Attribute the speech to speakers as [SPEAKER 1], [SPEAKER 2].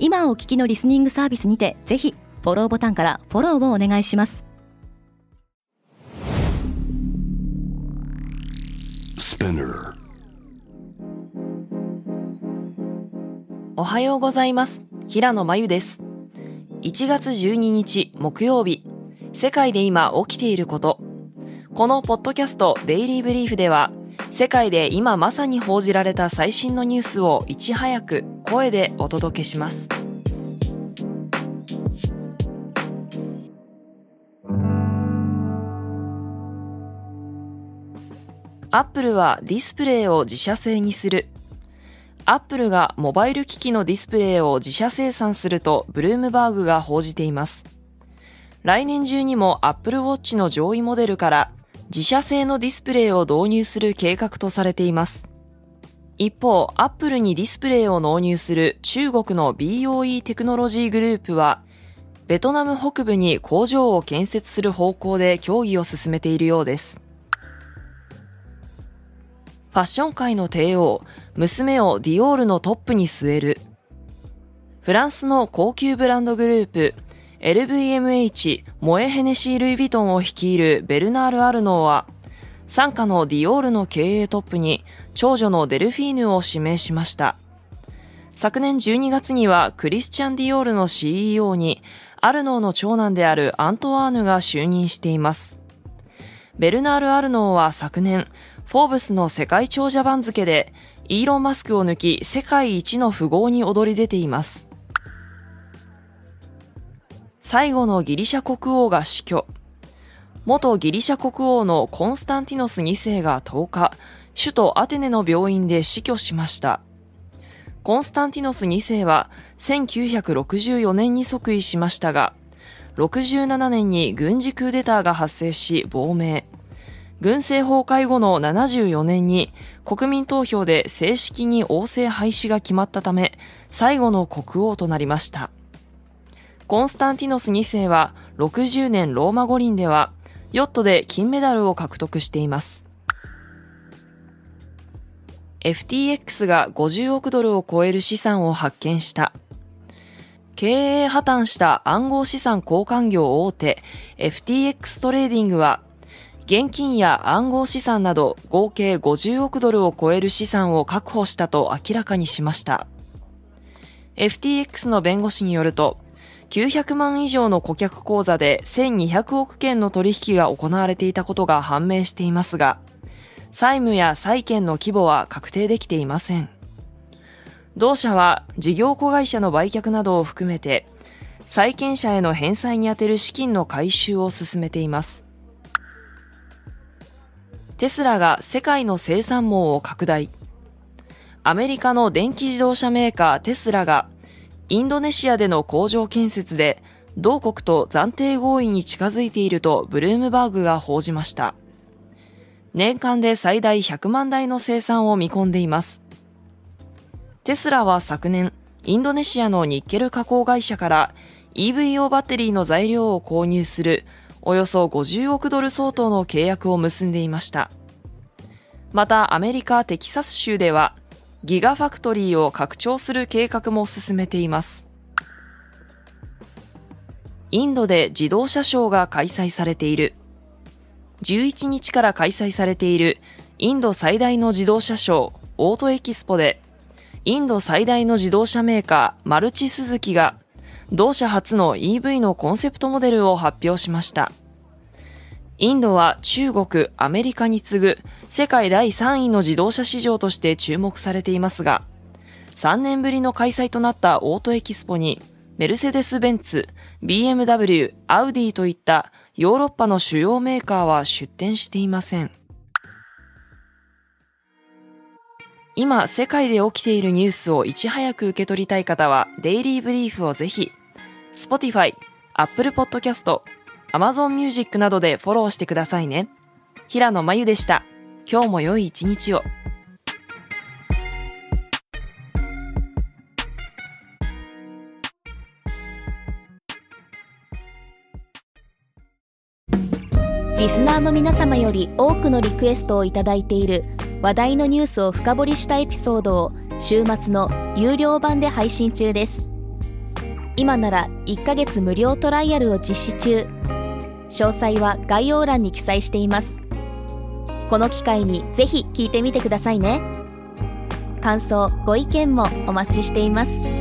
[SPEAKER 1] 今お聞きのリスニングサービスにてぜひフォローボタンからフォローをお願いします。
[SPEAKER 2] おはようございます。平野真由です。1月12日木曜日。世界で今起きていること。このポッドキャストデイリーブリーフでは世界で今まさに報じられた最新のニュースをいち早く声でお届けしますアップルはディスプレイを自社製にする。アップルがモバイル機器のディスプレイを自社生産するとブルームバーグが報じています。来年中にもアップルウォッチの上位モデルから自社製のディスプレイを導入する計画とされています。一方、アップルにディスプレイを納入する中国の BOE テクノロジーグループは、ベトナム北部に工場を建設する方向で協議を進めているようです。ファッション界の帝王、娘をディオールのトップに据える。フランスの高級ブランドグループ、LVMH モエヘネシー・ルイ・ヴィトンを率いるベルナール・アルノーは、傘下のディオールの経営トップに長女のデルフィーヌを指名しました。昨年12月にはクリスチャン・ディオールの CEO にアルノーの長男であるアントワーヌが就任しています。ベルナール・アルノーは昨年、フォーブスの世界長者番付で、イーロン・マスクを抜き世界一の富豪に躍り出ています。最後のギリシャ国王が死去。元ギリシャ国王のコンスタンティノス2世が10日、首都アテネの病院で死去しました。コンスタンティノス2世は1964年に即位しましたが、67年に軍事クーデターが発生し亡命。軍政崩壊後の74年に国民投票で正式に王政廃止が決まったため、最後の国王となりました。コンスタンティノス2世は60年ローマ五輪ではヨットで金メダルを獲得しています。FTX が50億ドルを超える資産を発見した。経営破綻した暗号資産交換業大手 FTX トレーディングは現金や暗号資産など合計50億ドルを超える資産を確保したと明らかにしました。FTX の弁護士によると、900万以上の顧客口座で1200億件の取引が行われていたことが判明していますが、債務や債権の規模は確定できていません。同社は事業子会社の売却などを含めて、債権者への返済に充てる資金の回収を進めています。テスラが世界の生産網を拡大。アメリカの電気自動車メーカーテスラが、インドネシアでの工場建設で、同国と暫定合意に近づいているとブルームバーグが報じました。年間で最大100万台の生産を見込んでいます。テスラは昨年、インドネシアのニッケル加工会社から EVO バッテリーの材料を購入するおよそ50億ドル相当の契約を結んでいました。またアメリカ・テキサス州ではギガファクトリーを拡張する計画も進めています。インドで自動車ショーが開催されている。11日から開催されているインド最大の自動車ショー、オートエキスポで、インド最大の自動車メーカー、マルチスズキが、同社初の EV のコンセプトモデルを発表しました。インドは中国、アメリカに次ぐ世界第3位の自動車市場として注目されていますが、3年ぶりの開催となったオートエキスポに、メルセデス・ベンツ、BMW、アウディといったヨーロッパの主要メーカーは出展していません。今、世界で起きているニュースをいち早く受け取りたい方は、デイリーブリーフをぜひ、Spotify、Apple Podcast、Amazon Music などでフォローしてくださいね。平野真由でした。今日も良い一日を。
[SPEAKER 3] リスナーの皆様より多くのリクエストをいただいている話題のニュースを深掘りしたエピソードを週末の有料版で配信中です今なら1ヶ月無料トライアルを実施中詳細は概要欄に記載しています。この機会にぜひ聞いてみてくださいね。感想ご意見もお待ちしています。